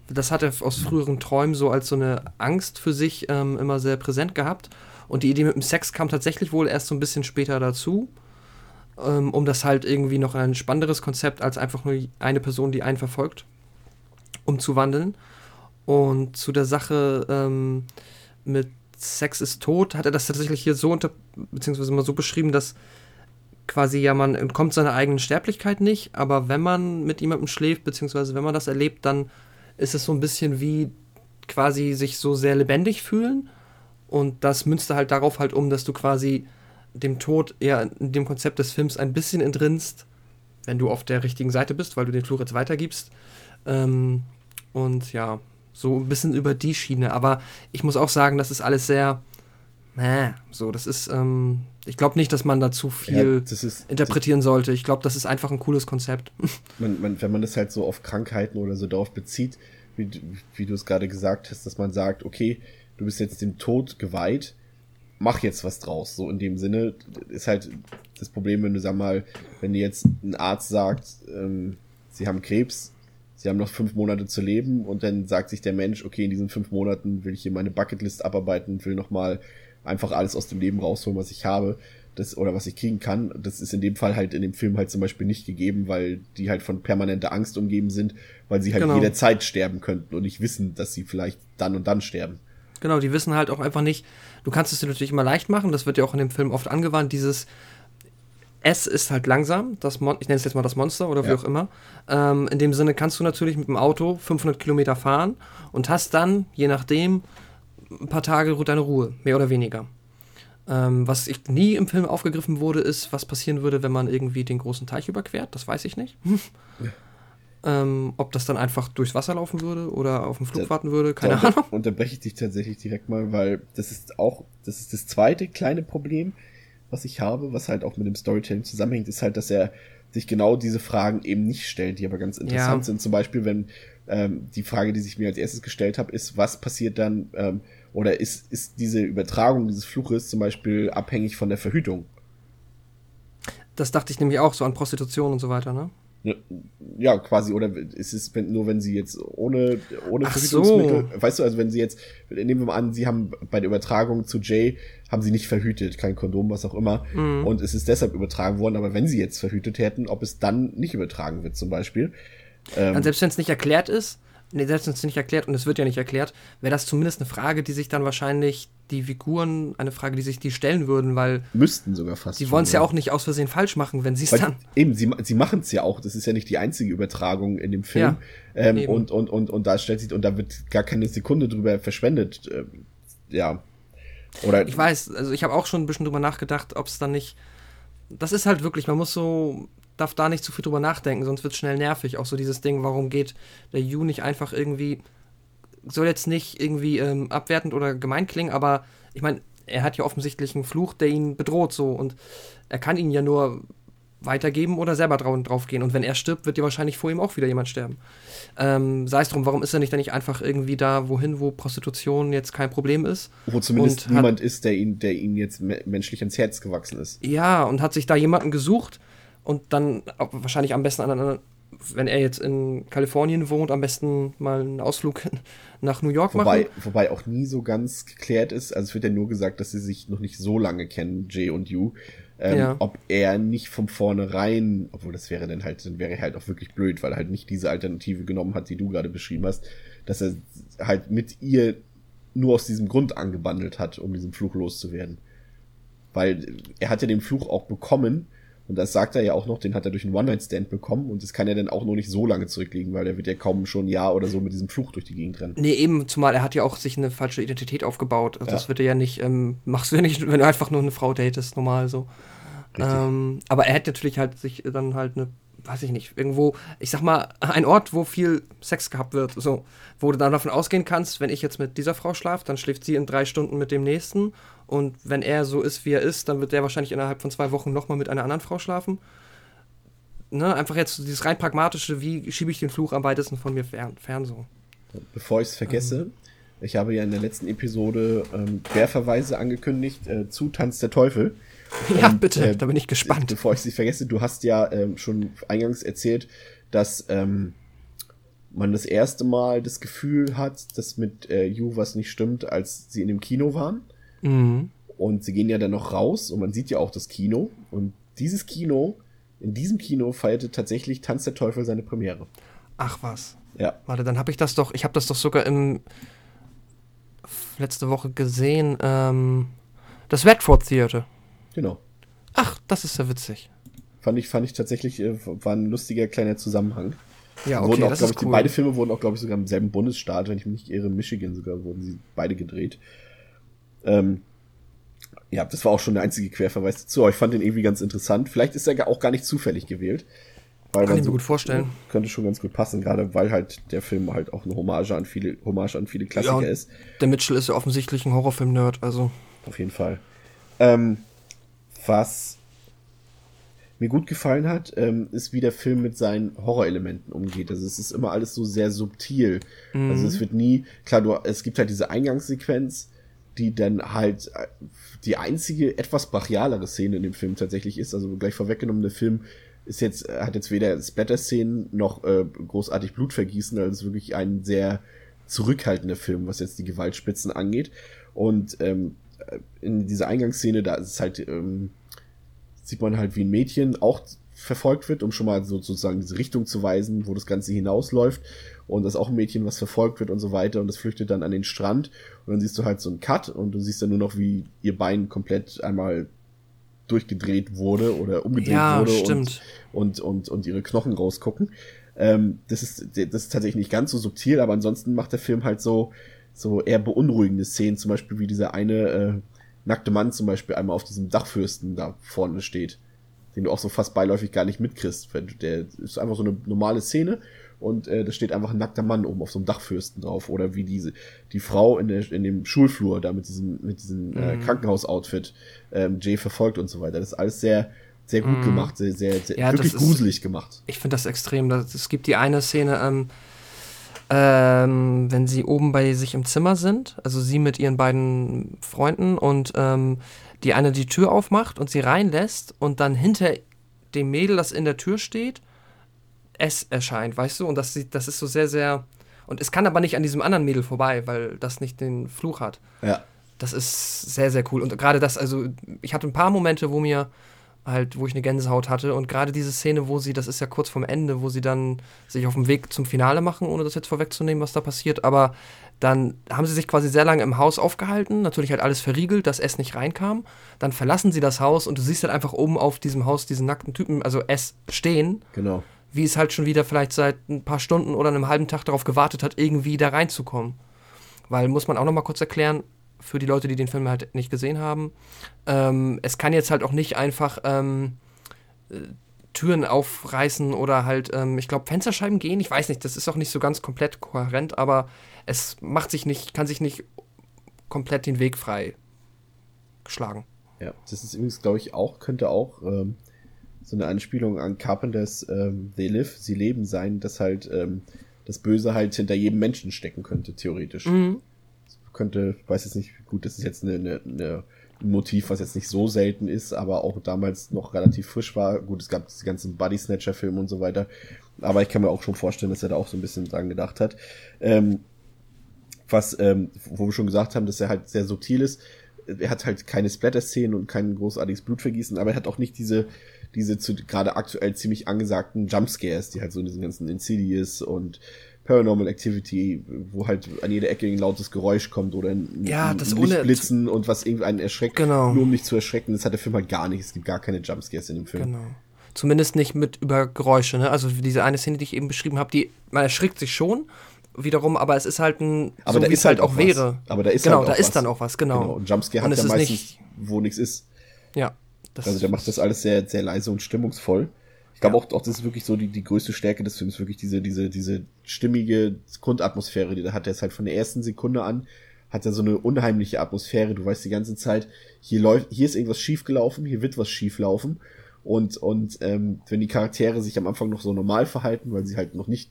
Das hat er aus früheren Träumen so als so eine Angst für sich ähm, immer sehr präsent gehabt. Und die Idee mit dem Sex kam tatsächlich wohl erst so ein bisschen später dazu, ähm, um das halt irgendwie noch ein spannenderes Konzept als einfach nur eine Person, die einen verfolgt umzuwandeln. Und zu der Sache ähm, mit Sex ist tot hat er das tatsächlich hier so unter, beziehungsweise mal so beschrieben, dass quasi ja man entkommt seiner eigenen Sterblichkeit nicht, aber wenn man mit jemandem schläft, beziehungsweise wenn man das erlebt, dann ist es so ein bisschen wie quasi sich so sehr lebendig fühlen. Und das münzte halt darauf halt um, dass du quasi dem Tod eher in dem Konzept des Films ein bisschen entrinnst, wenn du auf der richtigen Seite bist, weil du den Fluch jetzt weitergibst. Ähm, und ja, so ein bisschen über die Schiene. Aber ich muss auch sagen, das ist alles sehr. So, das ist. Ähm, ich glaube nicht, dass man da zu viel ja, ist, interpretieren das, sollte. Ich glaube, das ist einfach ein cooles Konzept. Man, man, wenn man das halt so auf Krankheiten oder so darauf bezieht, wie, wie du es gerade gesagt hast, dass man sagt, okay, du bist jetzt dem Tod geweiht, mach jetzt was draus. So in dem Sinne ist halt das Problem, wenn du sag mal, wenn dir jetzt ein Arzt sagt, ähm, sie haben Krebs, sie haben noch fünf Monate zu leben und dann sagt sich der Mensch, okay, in diesen fünf Monaten will ich hier meine Bucketlist abarbeiten, will nochmal einfach alles aus dem Leben rausholen, was ich habe. Das, oder was ich kriegen kann, das ist in dem Fall halt in dem Film halt zum Beispiel nicht gegeben, weil die halt von permanenter Angst umgeben sind, weil sie halt genau. jederzeit sterben könnten und nicht wissen, dass sie vielleicht dann und dann sterben. Genau, die wissen halt auch einfach nicht, du kannst es dir natürlich immer leicht machen, das wird ja auch in dem Film oft angewandt, dieses, S ist halt langsam, das Mon ich nenne es jetzt mal das Monster oder wie ja. auch immer. Ähm, in dem Sinne kannst du natürlich mit dem Auto 500 Kilometer fahren und hast dann, je nachdem, ein paar Tage deine Ruhe, mehr oder weniger. Ähm, was ich nie im Film aufgegriffen wurde, ist, was passieren würde, wenn man irgendwie den großen Teich überquert. Das weiß ich nicht. Ja. Ähm, ob das dann einfach durchs Wasser laufen würde oder auf dem Flug da, warten würde, keine da Ahnung. Unterbreche ich dich tatsächlich direkt mal, weil das ist auch, das ist das zweite kleine Problem was ich habe, was halt auch mit dem Storytelling zusammenhängt, ist halt, dass er sich genau diese Fragen eben nicht stellt, die aber ganz interessant ja. sind. Zum Beispiel, wenn ähm, die Frage, die sich mir als erstes gestellt habe, ist, was passiert dann, ähm, oder ist, ist diese Übertragung dieses Fluches zum Beispiel abhängig von der Verhütung? Das dachte ich nämlich auch, so an Prostitution und so weiter, ne? Ja, quasi, oder ist es wenn, nur, wenn sie jetzt ohne, ohne Verhütungsmittel, so. weißt du, also wenn sie jetzt, nehmen wir mal an, sie haben bei der Übertragung zu Jay, haben sie nicht verhütet, kein Kondom, was auch immer, mhm. und es ist deshalb übertragen worden, aber wenn sie jetzt verhütet hätten, ob es dann nicht übertragen wird, zum Beispiel. Ähm, selbst wenn es nicht erklärt ist, nee, selbst wenn es nicht erklärt, und es wird ja nicht erklärt, wäre das zumindest eine Frage, die sich dann wahrscheinlich die Figuren, eine Frage, die sich die stellen würden, weil. Müssten sogar fast. Die wollen es ja auch nicht aus Versehen falsch machen, wenn sie es dann. Eben, sie, sie machen es ja auch. Das ist ja nicht die einzige Übertragung in dem Film. Ja, ähm, und, und, und, und da stellt sich, und da wird gar keine Sekunde drüber verschwendet. Ähm, ja. Oder. Ich weiß, also ich habe auch schon ein bisschen drüber nachgedacht, ob es dann nicht. Das ist halt wirklich, man muss so darf da nicht zu viel drüber nachdenken, sonst wird es schnell nervig. Auch so dieses Ding, warum geht der Ju nicht einfach irgendwie. Soll jetzt nicht irgendwie ähm, abwertend oder gemein klingen, aber ich meine, er hat ja offensichtlich einen Fluch, der ihn bedroht, so und er kann ihn ja nur weitergeben oder selber drauf, gehen. Und wenn er stirbt, wird ja wahrscheinlich vor ihm auch wieder jemand sterben. Ähm, sei es drum, warum ist er nicht dann nicht einfach irgendwie da, wohin, wo Prostitution jetzt kein Problem ist? Wo zumindest niemand ist, der ihn, der ihm jetzt menschlich ins Herz gewachsen ist. Ja, und hat sich da jemanden gesucht und dann wahrscheinlich am besten an wenn er jetzt in Kalifornien wohnt, am besten mal einen Ausflug nach New York wobei, machen. Wobei auch nie so ganz geklärt ist, also es wird ja nur gesagt, dass sie sich noch nicht so lange kennen, Jay und Yu. Ähm, ja. Ob er nicht von vornherein, obwohl das wäre dann halt, dann wäre er halt auch wirklich blöd, weil er halt nicht diese Alternative genommen hat, die du gerade beschrieben hast, dass er halt mit ihr nur aus diesem Grund angebandelt hat, um diesen Fluch loszuwerden. Weil er hat ja den Fluch auch bekommen, und das sagt er ja auch noch, den hat er durch einen One-Night-Stand bekommen und das kann er dann auch noch nicht so lange zurückliegen, weil er wird ja kaum schon ein Jahr oder so mit diesem Fluch durch die Gegend rennen. Nee, eben, zumal er hat ja auch sich eine falsche Identität aufgebaut. Also ja. Das wird er ja nicht, ähm, machst du ja nicht, wenn du einfach nur eine Frau datest, normal so. Ähm, aber er hätte natürlich halt sich dann halt eine, weiß ich nicht, irgendwo, ich sag mal, ein Ort, wo viel Sex gehabt wird, so, wo du dann davon ausgehen kannst, wenn ich jetzt mit dieser Frau schlafe, dann schläft sie in drei Stunden mit dem nächsten und wenn er so ist, wie er ist, dann wird er wahrscheinlich innerhalb von zwei Wochen nochmal mit einer anderen Frau schlafen. Ne, einfach jetzt dieses rein pragmatische, wie schiebe ich den Fluch am weitesten von mir fern, fern so. Bevor ich es vergesse, ähm. ich habe ja in der letzten Episode ähm, Querverweise angekündigt äh, zu Tanz der Teufel. Ja, Und, bitte, äh, da bin ich gespannt. Bevor ich sie vergesse, du hast ja ähm, schon eingangs erzählt, dass ähm, man das erste Mal das Gefühl hat, dass mit äh, Yu was nicht stimmt, als sie in dem Kino waren. Mhm. Und sie gehen ja dann noch raus und man sieht ja auch das Kino. Und dieses Kino, in diesem Kino feierte tatsächlich Tanz der Teufel seine Premiere. Ach was. Ja. Warte, dann habe ich das doch, ich habe das doch sogar im letzte Woche gesehen, ähm, das Redford Theater. Genau. Ach, das ist ja witzig. Fand ich, fand ich tatsächlich, äh, war ein lustiger kleiner Zusammenhang. Ja, okay, wurden auch, das ist ich, cool. Beide Filme wurden auch, glaube ich, sogar im selben Bundesstaat, wenn ich mich nicht irre, Michigan sogar, wurden sie beide gedreht. Ähm, ja, das war auch schon der einzige Querverweis dazu. Aber ich fand den irgendwie ganz interessant. Vielleicht ist er auch gar nicht zufällig gewählt. Weil Kann ich mir so, gut vorstellen. Könnte schon ganz gut passen, gerade weil halt der Film halt auch eine Hommage an viele, Hommage an viele Klassiker ja, ist. Der Mitchell ist ja offensichtlich ein Horrorfilm-Nerd, also. Auf jeden Fall. Ähm, was mir gut gefallen hat, ähm, ist, wie der Film mit seinen Horrorelementen umgeht. Also es ist immer alles so sehr subtil. Mhm. Also es wird nie, klar, du, es gibt halt diese Eingangssequenz, die dann halt äh, die einzige etwas brachialere Szene in dem Film tatsächlich ist. Also gleich vorweggenommen, der Film ist jetzt, äh, hat jetzt weder Splatter-Szenen noch äh, großartig Blutvergießen, also ist wirklich ein sehr zurückhaltender Film, was jetzt die Gewaltspitzen angeht. Und ähm, in dieser Eingangsszene, da ist es halt, ähm, sieht man halt, wie ein Mädchen auch verfolgt wird, um schon mal sozusagen diese Richtung zu weisen, wo das Ganze hinausläuft. Und das ist auch ein Mädchen, was verfolgt wird und so weiter. Und das flüchtet dann an den Strand. Und dann siehst du halt so einen Cut und du siehst dann nur noch, wie ihr Bein komplett einmal durchgedreht wurde oder umgedreht ja, wurde. Und, und, und, und ihre Knochen rausgucken. Ähm, das, ist, das ist tatsächlich nicht ganz so subtil, aber ansonsten macht der Film halt so, so eher beunruhigende Szenen, zum Beispiel wie dieser eine äh, nackte Mann zum Beispiel einmal auf diesem Dachfürsten da vorne steht den du auch so fast beiläufig gar nicht mitkriegst. Der ist einfach so eine normale Szene und äh, da steht einfach ein nackter Mann oben auf so einem Dachfürsten drauf. Oder wie diese, die Frau in, der, in dem Schulflur da mit diesem, mit diesem äh, mhm. Krankenhausoutfit ähm, Jay verfolgt und so weiter. Das ist alles sehr, sehr gut mhm. gemacht, sehr, sehr, sehr ja, wirklich gruselig gemacht. Ich finde das extrem. Es gibt die eine Szene, ähm, ähm, wenn sie oben bei sich im Zimmer sind, also sie mit ihren beiden Freunden und ähm, die eine die Tür aufmacht und sie reinlässt und dann hinter dem Mädel, das in der Tür steht, es erscheint, weißt du? Und das, das ist so sehr, sehr. Und es kann aber nicht an diesem anderen Mädel vorbei, weil das nicht den Fluch hat. Ja. Das ist sehr, sehr cool. Und gerade das, also, ich hatte ein paar Momente, wo mir halt, wo ich eine Gänsehaut hatte. Und gerade diese Szene, wo sie, das ist ja kurz vorm Ende, wo sie dann sich auf dem Weg zum Finale machen, ohne das jetzt vorwegzunehmen, was da passiert. Aber dann haben sie sich quasi sehr lange im Haus aufgehalten, natürlich halt alles verriegelt, dass es nicht reinkam. Dann verlassen sie das Haus und du siehst halt einfach oben auf diesem Haus diesen nackten Typen, also es stehen. Genau. Wie es halt schon wieder vielleicht seit ein paar Stunden oder einem halben Tag darauf gewartet hat, irgendwie da reinzukommen. Weil, muss man auch noch mal kurz erklären, für die Leute, die den Film halt nicht gesehen haben. Ähm, es kann jetzt halt auch nicht einfach ähm, äh, Türen aufreißen oder halt, ähm, ich glaube, Fensterscheiben gehen. Ich weiß nicht, das ist auch nicht so ganz komplett kohärent, aber es macht sich nicht, kann sich nicht komplett den Weg frei schlagen. Ja, das ist übrigens, glaube ich, auch, könnte auch ähm, so eine Anspielung an Carpenters ähm, They Live, sie leben sein, dass halt ähm, das Böse halt hinter jedem Menschen stecken könnte, theoretisch. Mhm. Könnte, weiß jetzt nicht, gut, das ist jetzt eine, eine, eine ein Motiv, was jetzt nicht so selten ist, aber auch damals noch relativ frisch war. Gut, es gab die ganzen Body Snatcher Filme und so weiter. Aber ich kann mir auch schon vorstellen, dass er da auch so ein bisschen dran gedacht hat. Ähm, was, ähm, wo wir schon gesagt haben, dass er halt sehr subtil ist. Er hat halt keine Splatter-Szenen und kein großartiges Blutvergießen, aber er hat auch nicht diese, diese zu gerade aktuell ziemlich angesagten Jumpscares, die halt so in diesen ganzen Insidious und Paranormal Activity, wo halt an jeder Ecke ein lautes Geräusch kommt oder ein, Ja, ein Lichtblitzen und was irgendwie einen erschreckt, Genau. nur um nicht zu erschrecken. Das hat der Film halt gar nicht. Es gibt gar keine Jumpscares in dem Film. Genau. Zumindest nicht mit über Geräusche, ne? Also diese eine Szene, die ich eben beschrieben habe, die, man erschrickt sich schon wiederum, aber es ist halt ein, Aber so da wie ist es halt halt auch auch wäre. was. Aber da ist genau, halt auch da ist was. dann auch was, genau. Genau. Und Jumpscare Und hat ja ist meistens, nicht- wo nichts ist. Ja. Das, Also der macht das alles sehr, sehr leise und stimmungsvoll. Ich glaube auch, auch, das ist wirklich so die, die größte Stärke des Films, wirklich diese, diese, diese stimmige Grundatmosphäre, die der hat. Der ist halt von der ersten Sekunde an, hat er so eine unheimliche Atmosphäre. Du weißt die ganze Zeit, hier läuft, hier ist irgendwas schiefgelaufen, hier wird was schieflaufen. Und, und ähm, wenn die Charaktere sich am Anfang noch so normal verhalten, weil sie halt noch nicht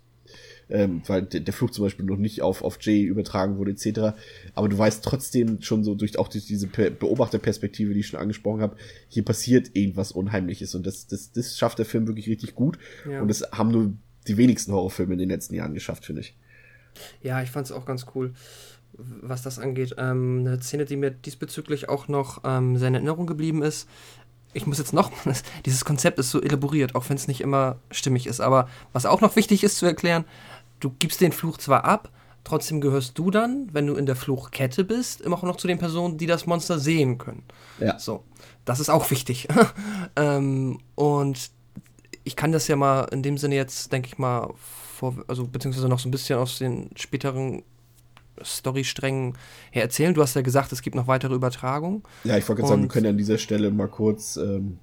ähm, weil der, Flug zum Beispiel noch nicht auf, auf Jay übertragen wurde, etc. Aber du weißt trotzdem schon so durch auch durch diese Pe Beobachterperspektive, die ich schon angesprochen habe, hier passiert irgendwas Unheimliches und das, das, das schafft der Film wirklich richtig gut. Ja. Und das haben nur die wenigsten Horrorfilme in den letzten Jahren geschafft, finde ich. Ja, ich fand es auch ganz cool, was das angeht. Ähm, eine Szene, die mir diesbezüglich auch noch ähm, sehr in Erinnerung geblieben ist. Ich muss jetzt noch, dieses Konzept ist so elaboriert, auch wenn es nicht immer stimmig ist. Aber was auch noch wichtig ist zu erklären, du gibst den Fluch zwar ab, trotzdem gehörst du dann, wenn du in der Fluchkette bist, immer auch noch zu den Personen, die das Monster sehen können. Ja. So, das ist auch wichtig. ähm, und ich kann das ja mal in dem Sinne jetzt, denke ich mal, vor, also beziehungsweise noch so ein bisschen aus den späteren Storysträngen her erzählen. Du hast ja gesagt, es gibt noch weitere Übertragungen. Ja, ich wollte gerade sagen, wir können an dieser Stelle mal kurz ähm,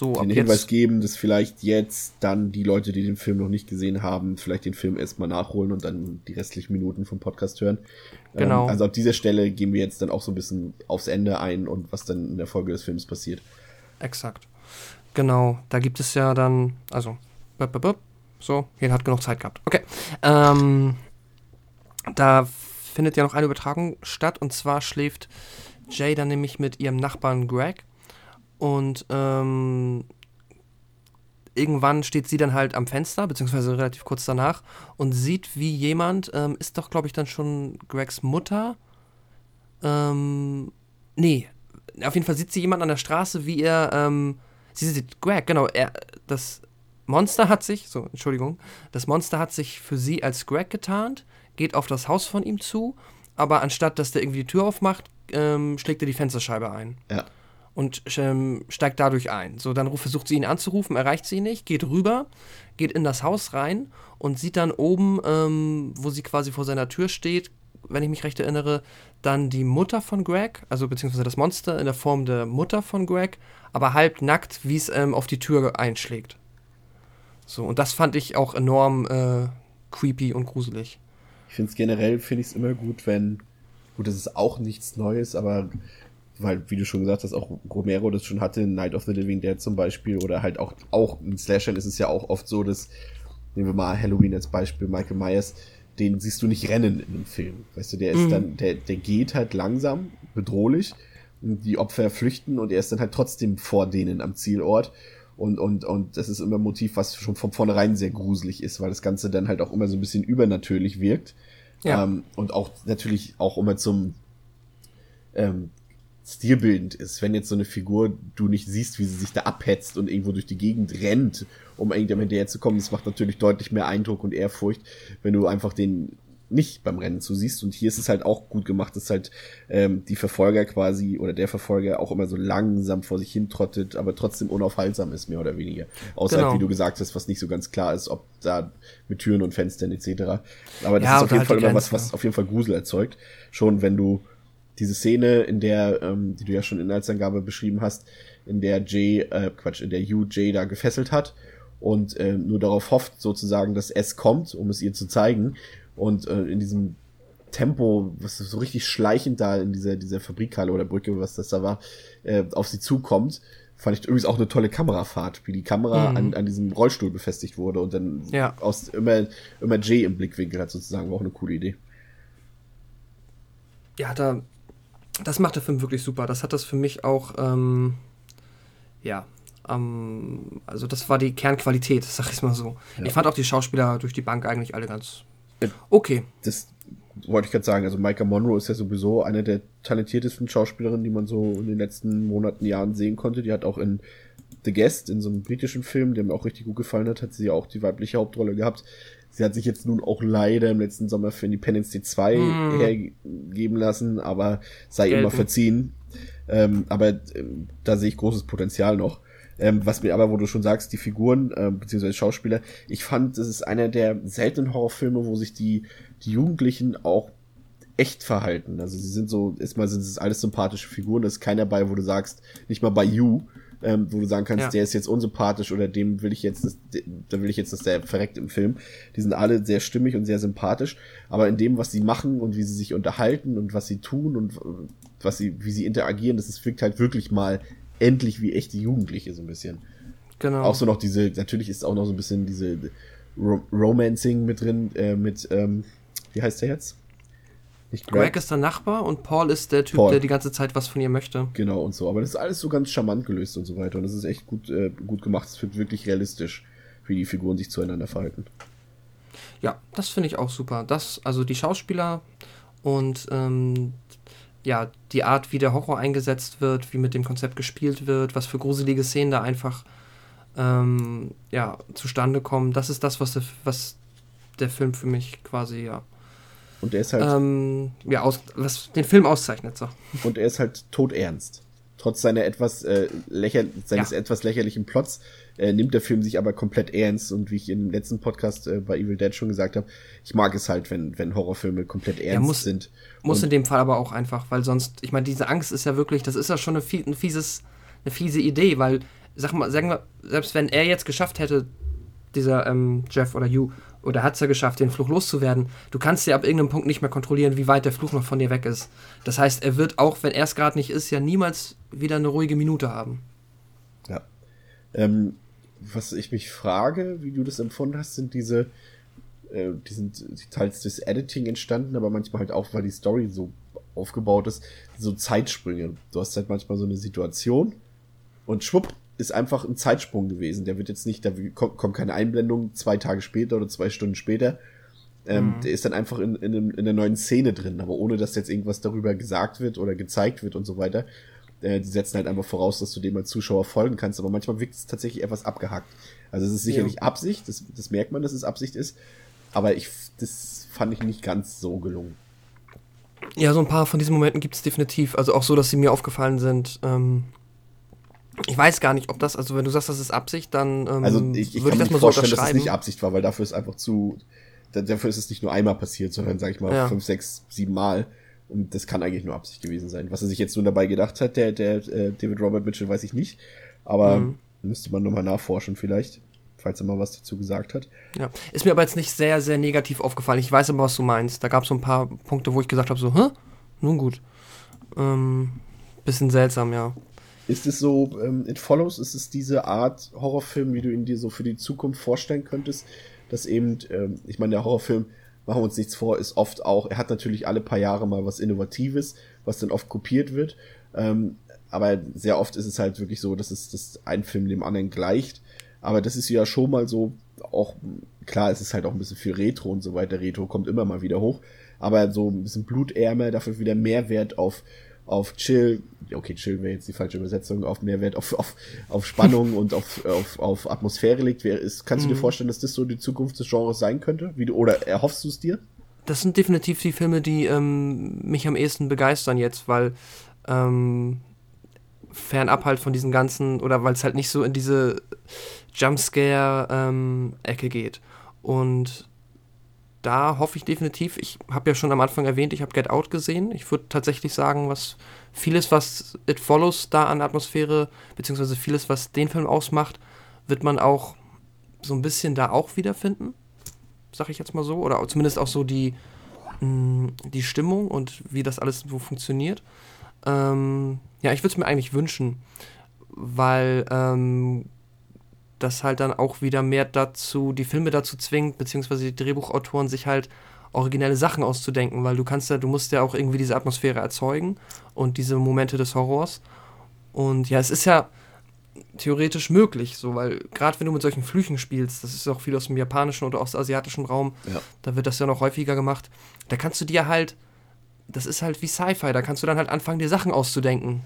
So, den Hinweis jetzt. geben, dass vielleicht jetzt dann die Leute, die den Film noch nicht gesehen haben, vielleicht den Film erstmal nachholen und dann die restlichen Minuten vom Podcast hören. Genau. Ähm, also ab dieser Stelle gehen wir jetzt dann auch so ein bisschen aufs Ende ein und was dann in der Folge des Films passiert. Exakt. Genau, da gibt es ja dann, also, so, jeder hat genug Zeit gehabt. Okay. Ähm, da findet ja noch eine Übertragung statt und zwar schläft Jay dann nämlich mit ihrem Nachbarn Greg und ähm, irgendwann steht sie dann halt am Fenster, beziehungsweise relativ kurz danach und sieht, wie jemand, ähm, ist doch, glaube ich, dann schon Gregs Mutter, ähm, nee, auf jeden Fall sieht sie jemand an der Straße, wie er, ähm, sie sieht Greg, genau, er, das Monster hat sich, so, Entschuldigung, das Monster hat sich für sie als Greg getarnt, geht auf das Haus von ihm zu, aber anstatt, dass der irgendwie die Tür aufmacht, ähm, schlägt er die Fensterscheibe ein Ja. Und ähm, steigt dadurch ein. So, dann versucht sie ihn anzurufen, erreicht sie ihn nicht, geht rüber, geht in das Haus rein und sieht dann oben, ähm, wo sie quasi vor seiner Tür steht, wenn ich mich recht erinnere, dann die Mutter von Greg, also beziehungsweise das Monster in der Form der Mutter von Greg, aber halb nackt, wie es ähm, auf die Tür einschlägt. So, und das fand ich auch enorm äh, creepy und gruselig. Ich finde es generell, finde ich es immer gut, wenn, gut, das ist auch nichts Neues, aber weil, wie du schon gesagt hast, auch Romero das schon hatte, Night of the Living Dead zum Beispiel, oder halt auch, auch in Slashern ist es ja auch oft so, dass, nehmen wir mal Halloween als Beispiel, Michael Myers, den siehst du nicht rennen in dem Film. Weißt du, der ist Mhm. dann, der, der geht halt langsam, bedrohlich, die Opfer flüchten und er ist dann halt trotzdem vor denen am Zielort. Und, und, und das ist immer ein Motiv, was schon von vornherein sehr gruselig ist, weil das Ganze dann halt auch immer so ein bisschen übernatürlich wirkt. Ja. Ähm, und auch natürlich auch immer zum ähm, stilbildend ist, wenn jetzt so eine Figur du nicht siehst, wie sie sich da abhetzt und irgendwo durch die Gegend rennt, um irgendjemand hinterher zu kommen. Das macht natürlich deutlich mehr Eindruck und Ehrfurcht, wenn du einfach den nicht beim Rennen zusiehst. Und hier ist es halt auch gut gemacht, dass halt ähm, die Verfolger quasi oder der Verfolger auch immer so langsam vor sich hin trottet, aber trotzdem unaufhaltsam ist, mehr oder weniger. Außer Genau. halt, wie du gesagt hast, was nicht so ganz klar ist, ob da mit Türen und Fenstern etc. Aber das Ja, ist auf jeden halt Fall immer was, was auf jeden Fall Grusel erzeugt. Schon wenn du diese Szene, in der, ähm, die du ja schon in Inhaltsangabe beschrieben hast, in der Jay, äh, Quatsch, in der Jay da gefesselt hat und äh, nur darauf hofft, sozusagen, dass es kommt, um es ihr zu zeigen. Und äh, in diesem Tempo, was so richtig schleichend da in dieser, dieser Fabrikhalle oder Brücke, was das da war, äh, auf sie zukommt, Fand ich übrigens auch eine tolle Kamerafahrt, wie die Kamera mhm. an, an diesem Rollstuhl befestigt wurde und dann ja. aus immer, immer Jay im Blickwinkel hat sozusagen, war auch eine coole Idee. Ja, da, das macht der Film wirklich super. Das hat das für mich auch, ähm, ja, ähm, also das war die Kernqualität, sag ich mal so. Ja. Ich fand auch die Schauspieler durch die Bank eigentlich alle ganz okay. Das wollte ich gerade sagen. Also Micah Monroe ist ja sowieso eine der talentiertesten Schauspielerinnen, die man so in den letzten Monaten, Jahren sehen konnte. Die hat auch in The Guest, in so einem britischen Film, der mir auch richtig gut gefallen hat, hat sie ja auch die weibliche Hauptrolle gehabt. Sie hat sich jetzt nun auch leider im letzten Sommer für Independence Day 2 mm. hergeben lassen, aber sei Gelten. immer verziehen. Ähm, aber äh, da sehe ich großes Potenzial noch. Ähm, was mir aber, wo du schon sagst, die Figuren, äh, beziehungsweise Schauspieler, ich fand, das ist einer der seltenen Horrorfilme, wo sich die, die Jugendlichen auch echt verhalten. Also sie sind so, erstmal sind es alles sympathische Figuren, da ist keiner bei, wo du sagst, nicht mal bei You, ähm, wo du sagen kannst, ja. der ist jetzt unsympathisch oder dem will ich jetzt, dass, da will ich jetzt, dass der verreckt im Film. Die sind alle sehr stimmig und sehr sympathisch, aber in dem, was sie machen und wie sie sich unterhalten und was sie tun und was sie, wie sie interagieren, das ist, wirkt halt wirklich mal endlich wie echte Jugendliche so ein bisschen. Genau. Auch so noch diese, natürlich ist auch noch so ein bisschen diese Ro Romancing mit drin, äh, mit, ähm, wie heißt der jetzt? Nicht Greg. Greg ist der Nachbar und Paul ist der Typ, Paul. der die ganze Zeit was von ihr möchte. Genau und so. Aber das ist alles so ganz charmant gelöst und so weiter. Und das ist echt gut, äh, gut gemacht. Es wird wirklich realistisch, wie die Figuren sich zueinander verhalten. Ja, das finde ich auch super. Das, also die Schauspieler und ähm, ja, die Art, wie der Horror eingesetzt wird, wie mit dem Konzept gespielt wird, was für gruselige Szenen da einfach ähm, ja, zustande kommen, das ist das, was der, was der Film für mich quasi, ja. Und er ist halt. Ähm, ja, aus, was den Film auszeichnet, so. Und er ist halt todernst. Trotz seiner etwas, äh, lächer seines ja. etwas lächerlichen Plots äh, nimmt der Film sich aber komplett ernst. Und wie ich im letzten Podcast äh, bei Evil Dead schon gesagt habe, ich mag es halt, wenn, wenn Horrorfilme komplett ernst muss, sind. Muss und in dem Fall aber auch einfach, weil sonst, ich meine, diese Angst ist ja wirklich, das ist ja schon eine, ein fieses, eine fiese Idee, weil, sag mal, sagen wir, selbst wenn er jetzt geschafft hätte, dieser ähm, Jeff oder You, oder hat es ja geschafft, den Fluch loszuwerden, du kannst ja ab irgendeinem Punkt nicht mehr kontrollieren, wie weit der Fluch noch von dir weg ist. Das heißt, er wird auch, wenn er es gerade nicht ist, ja niemals wieder eine ruhige Minute haben. Ja. Ähm, was ich mich frage, wie du das empfunden hast, sind diese, äh, die sind teils durchs Editing entstanden, aber manchmal halt auch, weil die Story so aufgebaut ist, so Zeitsprünge. Du hast halt manchmal so eine Situation und schwupp, ist einfach ein Zeitsprung gewesen. Der wird jetzt nicht, da kommt, kommt keine Einblendung zwei Tage später oder zwei Stunden später. Ähm, mhm. Der ist dann einfach in, in, in der neuen Szene drin, aber ohne dass jetzt irgendwas darüber gesagt wird oder gezeigt wird und so weiter. Äh, die setzen halt einfach voraus, dass du dem als Zuschauer folgen kannst, aber manchmal wirkt es tatsächlich etwas abgehackt. Also es ist sicherlich ja. Absicht, das, das merkt man, dass es Absicht ist, aber ich, das fand ich nicht ganz so gelungen. Ja, so ein paar von diesen Momenten gibt es definitiv. Also auch so, dass sie mir aufgefallen sind. Ähm, ich weiß gar nicht, ob das, also wenn du sagst, das ist Absicht, dann ähm, also ich, ich würde ich das mal so vorstellen, dass es nicht Absicht war, weil dafür ist einfach zu, dafür ist es nicht nur einmal passiert, sondern sag ich mal ja. fünf, sechs, sieben Mal. Und das kann eigentlich nur Absicht gewesen sein. Was er sich jetzt nun dabei gedacht hat, der, der äh, David Robert Mitchell, weiß ich nicht. Aber mhm. müsste man nochmal nachforschen vielleicht, falls er mal was dazu gesagt hat. Ja, ist mir aber jetzt nicht sehr, sehr negativ aufgefallen. Ich weiß aber, was du meinst. Da gab es so ein paar Punkte, wo ich gesagt habe, so, hä? Nun gut. Ähm, bisschen seltsam, ja. Ist es so, ähm, It Follows, ist es diese Art Horrorfilm, wie du ihn dir so für die Zukunft vorstellen könntest, dass eben, ähm, ich meine, der Horrorfilm machen wir uns nichts vor, ist oft auch, er hat natürlich alle paar Jahre mal was Innovatives, was dann oft kopiert wird. Ähm, aber sehr oft ist es halt wirklich so, dass es dass ein Film dem anderen gleicht. Aber das ist ja schon mal so, auch klar, es ist halt auch ein bisschen viel Retro und so weiter. Retro kommt immer mal wieder hoch. Aber so ein bisschen blutärmer, dafür wieder mehr Wert auf auf Chill, okay, Chill wäre jetzt die falsche Übersetzung, auf Mehrwert, auf, auf, auf Spannung und auf, auf, auf Atmosphäre liegt. Wer ist, kannst du dir mhm. vorstellen, dass das so die Zukunft des Genres sein könnte? Wie du, oder erhoffst du es dir? Das sind definitiv die Filme, die ähm, mich am ehesten begeistern jetzt, weil ähm, fernab halt von diesen ganzen, oder weil es halt nicht so in diese Jumpscare-Ecke ähm, geht. Und da hoffe ich definitiv, ich habe ja schon am Anfang erwähnt, ich habe Get Out gesehen. Ich würde tatsächlich sagen, was vieles, was It Follows da an Atmosphäre, beziehungsweise vieles, was den Film ausmacht, wird man auch so ein bisschen da auch wiederfinden. Sag ich jetzt mal so. Oder zumindest auch so die, mh, mm, die Stimmung und wie das alles so funktioniert. Ähm, ja, ich würde es mir eigentlich wünschen. weil ähm, das halt dann auch wieder mehr dazu, die Filme dazu zwingt, beziehungsweise die Drehbuchautoren sich halt originelle Sachen auszudenken, weil du kannst ja, du musst ja auch irgendwie diese Atmosphäre erzeugen und diese Momente des Horrors. Und ja, es ist ja theoretisch möglich, so, weil gerade wenn du mit solchen Flüchen spielst, das ist auch viel aus dem japanischen oder aus dem asiatischen Raum, Ja. da wird das ja noch häufiger gemacht, da kannst du dir halt, das ist halt wie Sci-Fi, da kannst du dann halt anfangen, dir Sachen auszudenken.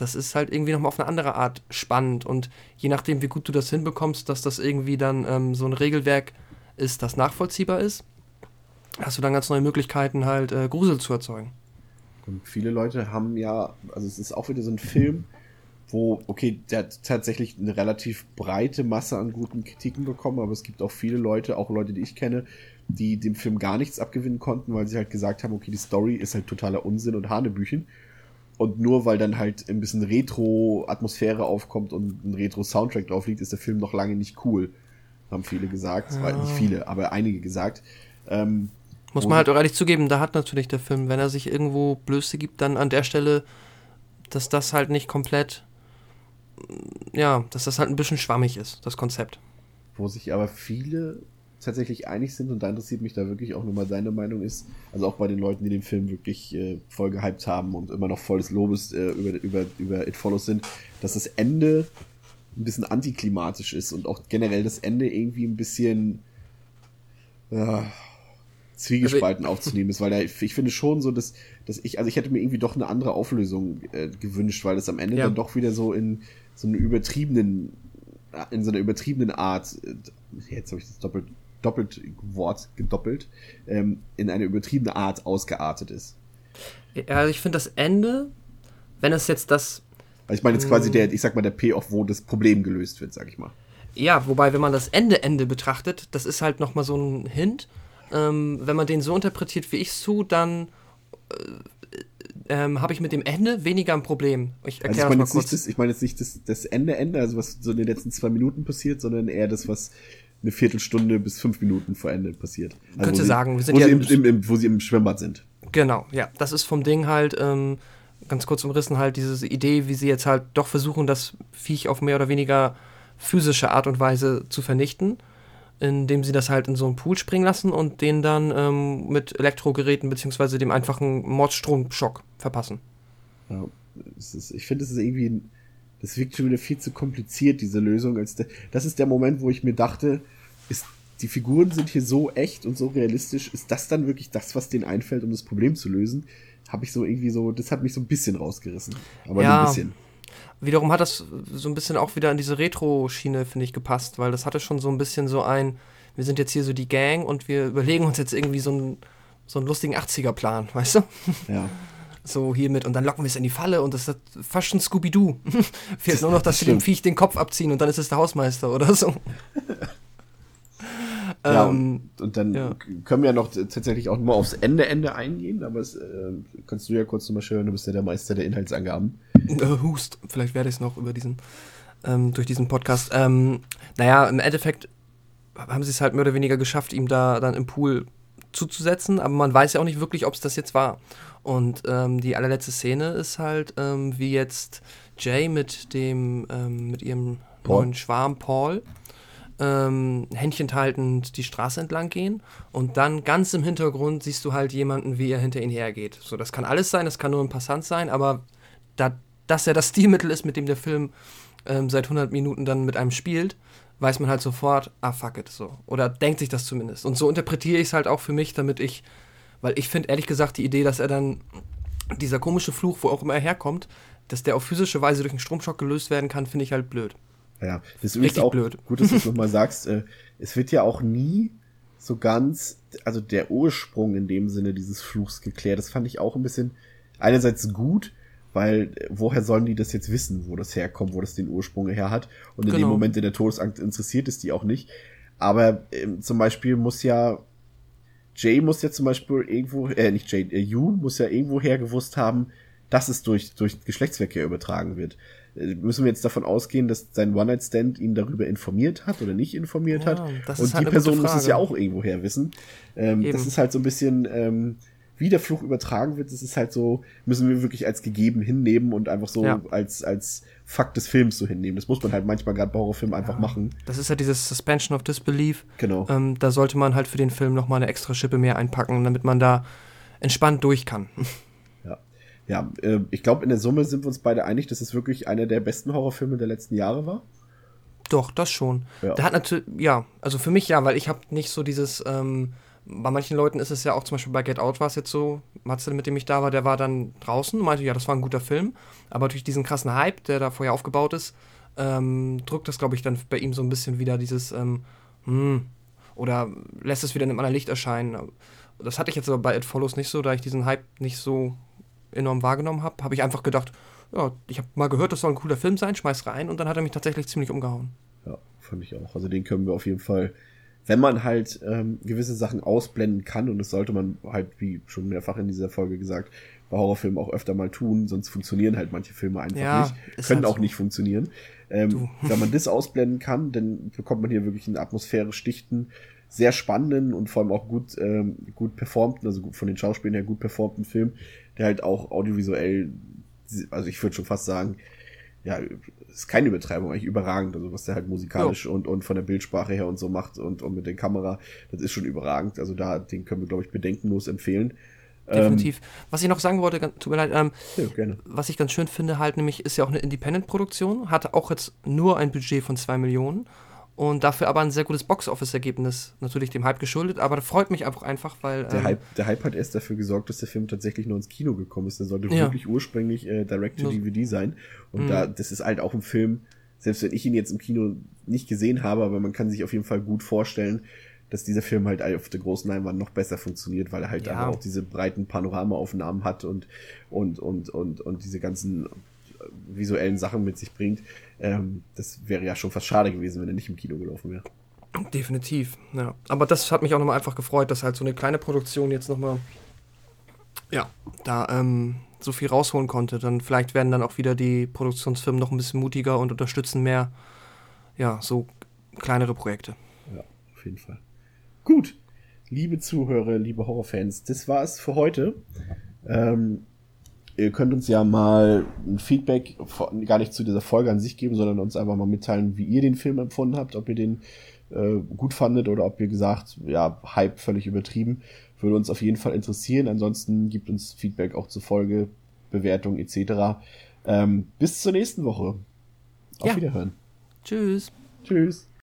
Das ist halt irgendwie nochmal auf eine andere Art spannend und je nachdem, wie gut du das hinbekommst, dass das irgendwie dann ähm, so ein Regelwerk ist, das nachvollziehbar ist, hast du dann ganz neue Möglichkeiten, halt äh, Grusel zu erzeugen. Und viele Leute haben ja, also es ist auch wieder so ein Film, wo, okay, der hat tatsächlich eine relativ breite Masse an guten Kritiken bekommen, aber es gibt auch viele Leute, auch Leute, die ich kenne, die dem Film gar nichts abgewinnen konnten, weil sie halt gesagt haben, okay, die Story ist halt totaler Unsinn und Hanebüchen. Und nur weil dann halt ein bisschen Retro-Atmosphäre aufkommt und ein Retro-Soundtrack drauf liegt, ist der Film noch lange nicht cool. Haben viele gesagt. Ja. Nicht viele, aber einige gesagt. Ähm, Muss man halt auch ehrlich zugeben, da hat natürlich der Film, wenn er sich irgendwo Blöße gibt, dann an der Stelle, dass das halt nicht komplett, ja, dass das halt ein bisschen schwammig ist, das Konzept. wo sich aber viele tatsächlich einig sind und da interessiert mich da wirklich auch nochmal deine Meinung ist, also auch bei den Leuten, die den Film wirklich äh, voll gehypt haben und immer noch voll des Lobes äh, über, über, über It Follows sind, dass das Ende ein bisschen antiklimatisch ist und auch generell das Ende irgendwie ein bisschen äh, zwiegespalten aufzunehmen ist, weil da, ich finde schon so, dass, dass ich, also ich hätte mir irgendwie doch eine andere Auflösung äh, gewünscht, weil das am Ende Ja. dann doch wieder so in so einen übertriebenen, in so einer übertriebenen Art, äh, jetzt habe ich das doppelt, doppelt Wort gedoppelt, ähm, in eine übertriebene Art ausgeartet ist. Ja, also ich finde das Ende, wenn es jetzt das, Also ich meine jetzt quasi der, ich sag mal, der Payoff, wo das Problem gelöst wird, sag ich mal. ja, wobei, wenn man das Ende-Ende betrachtet, das ist halt nochmal so ein Hint. Ähm, wenn man den so interpretiert, wie ich es tue, dann äh, ähm, habe ich mit dem Ende weniger ein Problem. Ich Also ich erkläre meine jetzt mal nicht kurz. das, ich meine jetzt nicht das, das Ende, Ende, also was so in den letzten zwei Minuten passiert, sondern eher das, was eine Viertelstunde bis fünf Minuten vor Ende passiert. Also Könnte sie, sagen, wir sind wo, ja sie im, im- im, wo sie im Schwimmbad sind. Genau, ja. Das ist vom Ding halt, ähm, ganz kurz umrissen, halt diese Idee, wie sie jetzt halt doch versuchen, das Viech auf mehr oder weniger physische Art und Weise zu vernichten, indem sie das halt in so einen Pool springen lassen und den dann ähm, mit Elektrogeräten beziehungsweise dem einfachen Mordstromschock verpassen. Ja, ist, ich finde, es ist irgendwie, ein- das wirkt schon wieder viel zu kompliziert, diese Lösung. Das ist der Moment, wo ich mir dachte, ist, die Figuren sind hier so echt und so realistisch. Ist das dann wirklich das, was denen einfällt, um das Problem zu lösen? Habe ich so irgendwie so, das hat mich so ein bisschen rausgerissen. Aber Ja. nur ein bisschen. Wiederum hat das so ein bisschen auch wieder in diese Retro-Schiene, finde ich, gepasst, weil das hatte schon so ein bisschen so ein, wir sind jetzt hier so die Gang und wir überlegen uns jetzt irgendwie so einen, so einen lustigen 80er-Plan, weißt du? Ja. So hiermit und dann locken wir es in die Falle und das ist fast schon Scooby-Doo. Fehlt nur noch, dass das wir dem. Viech den Kopf abziehen und dann ist es der Hausmeister oder so. Ja, ähm, und, und dann ja. können wir ja noch tatsächlich auch nur aufs Ende, Ende eingehen, aber es, äh, kannst du ja kurz nochmal schön, du bist ja der Meister der Inhaltsangaben. äh, Hust, vielleicht werde ich es noch über diesen, ähm, durch diesen Podcast. Ähm, naja, im Endeffekt haben sie es halt mehr oder weniger geschafft, ihm da dann im Pool zuzusetzen, aber man weiß ja auch nicht wirklich, ob es das jetzt war. Und ähm, die allerletzte Szene ist halt, ähm, wie jetzt Jay mit dem, ähm, mit ihrem Paul. neuen Schwarm Paul ähm, Händchen haltend die Straße entlang gehen und dann ganz im Hintergrund siehst du halt jemanden, wie er hinter ihnen hergeht. So, das kann alles sein, das kann nur ein Passant sein, aber da das ja das Stilmittel ist, mit dem der Film ähm, seit 100 Minuten dann mit einem spielt, weiß man halt sofort, ah fuck it, so. Oder denkt sich das zumindest. Und so interpretiere ich es halt auch für mich, damit ich, weil ich finde ehrlich gesagt die Idee, dass er dann, dieser komische Fluch, wo auch immer er herkommt, dass der auf physische Weise durch einen Stromschock gelöst werden kann, finde ich halt blöd. Ja, das ist auch blöd. gut, dass du es nochmal sagst. Äh, es wird ja auch nie so ganz, also der Ursprung in dem Sinne dieses Fluchs geklärt. Das fand ich auch ein bisschen einerseits gut, weil äh, woher sollen die das jetzt wissen, wo das herkommt, wo das den Ursprung her hat? Und in dem Genau. Moment in der Todesangst interessiert es die auch nicht. Aber ähm, zum Beispiel muss ja Jay muss ja zum Beispiel irgendwo, äh, nicht Jay, äh, Yoon muss ja irgendwoher gewusst haben, dass es durch, durch Geschlechtsverkehr übertragen wird. Äh, müssen wir jetzt davon ausgehen, dass sein One-Night-Stand ihn darüber informiert hat oder nicht informiert Ja, hat? Und halt die gute Person muss es ja auch irgendwoher wissen. Ähm, das ist halt so ein bisschen, ähm, wie der Fluch übertragen wird, das ist halt so, müssen wir wirklich als gegeben hinnehmen und einfach so Ja. als, als Fakt des Films so hinnehmen. Das muss man halt manchmal gerade bei Horrorfilmen einfach machen. Das ist ja dieses Suspension of Disbelief. Genau. Ähm, da sollte man halt für den Film nochmal eine extra Schippe mehr einpacken, damit man da entspannt durch kann. Ja, ja äh, ich glaube, in der Summe sind wir uns beide einig, dass es wirklich einer der besten Horrorfilme der letzten Jahre war. Doch, das schon. Ja. Der hat natürlich, ja, also für mich ja, weil ich habe nicht so dieses, ähm, bei manchen Leuten ist es ja auch zum Beispiel bei Get Out war es jetzt so, Matze, mit dem ich da war, der war dann draußen, meinte, ja, das war ein guter Film, aber durch diesen krassen Hype, der da vorher aufgebaut ist, ähm, drückt das, glaube ich, dann bei ihm so ein bisschen wieder dieses, ähm, hm, oder lässt es wieder in einem anderen Licht erscheinen. Das hatte ich jetzt aber bei It Follows nicht so, da ich diesen Hype nicht so enorm wahrgenommen habe, habe ich einfach gedacht, ja, ich habe mal gehört, das soll ein cooler Film sein, schmeiß rein und dann hat er mich tatsächlich ziemlich umgehauen. Ja, fand ich auch. Also den können wir auf jeden Fall, wenn man halt ähm, gewisse Sachen ausblenden kann, und das sollte man halt, wie schon mehrfach in dieser Folge gesagt, bei Horrorfilmen auch öfter mal tun, sonst funktionieren halt manche Filme einfach Ja, nicht, können halt auch so. nicht funktionieren. Ähm, wenn man das ausblenden kann, dann bekommt man hier wirklich einen atmosphärisch dichten, sehr spannenden und vor allem auch gut, ähm, gut performten, also gut, von den Schauspielern her gut performten Film, der halt auch audiovisuell, also ich würde schon fast sagen, ja, ist keine Übertreibung, eigentlich überragend. Also was der halt musikalisch und, und von der Bildsprache her und so macht und, und mit der Kamera, das ist schon überragend. Also da, den können wir, glaube ich, bedenkenlos empfehlen. Definitiv. Was ich noch sagen wollte, tut mir leid, ähm, Ähm, ja, was ich ganz schön finde, halt nämlich, ist ja auch eine Independent-Produktion, hatte auch jetzt nur ein Budget von 2 Millionen und dafür aber ein sehr gutes Box-Office-Ergebnis, natürlich dem Hype geschuldet, aber das freut mich einfach einfach, weil. Der, ähm, Hype, der Hype hat erst dafür gesorgt, dass der Film tatsächlich nur ins Kino gekommen ist. Der sollte Ja. wirklich ursprünglich äh, Direct-to-DVD sein. Und Mhm. da, das ist halt auch ein Film, selbst wenn ich ihn jetzt im Kino nicht gesehen habe, aber man kann sich auf jeden Fall gut vorstellen, dass dieser Film halt auf der großen Leinwand noch besser funktioniert, weil er halt Ja. einfach auch diese breiten Panoramaaufnahmen hat und, und, und, und, und diese ganzen visuellen Sachen mit sich bringt. Ähm, das wäre ja schon fast schade gewesen, wenn er nicht im Kino gelaufen wäre. Definitiv, ja. Aber das hat mich auch nochmal einfach gefreut, dass halt so eine kleine Produktion jetzt nochmal, ja, da ähm, so viel rausholen konnte. Dann vielleicht werden dann auch wieder die Produktionsfirmen noch ein bisschen mutiger und unterstützen mehr, ja, so kleinere Projekte. Ja, auf jeden Fall. Gut, liebe Zuhörer, liebe Horrorfans, das war es für heute. Ähm, ihr könnt uns ja mal ein Feedback von, gar nicht zu dieser Folge an sich geben, sondern uns einfach mal mitteilen, wie ihr den Film empfunden habt, ob ihr den äh, gut fandet oder ob ihr gesagt, ja, Hype völlig übertrieben. Würde uns auf jeden Fall interessieren. Ansonsten gibt uns Feedback auch zur Folge, Bewertung etc. Ähm, bis zur nächsten Woche. Auf Ja. Wiederhören. Tschüss. Tschüss.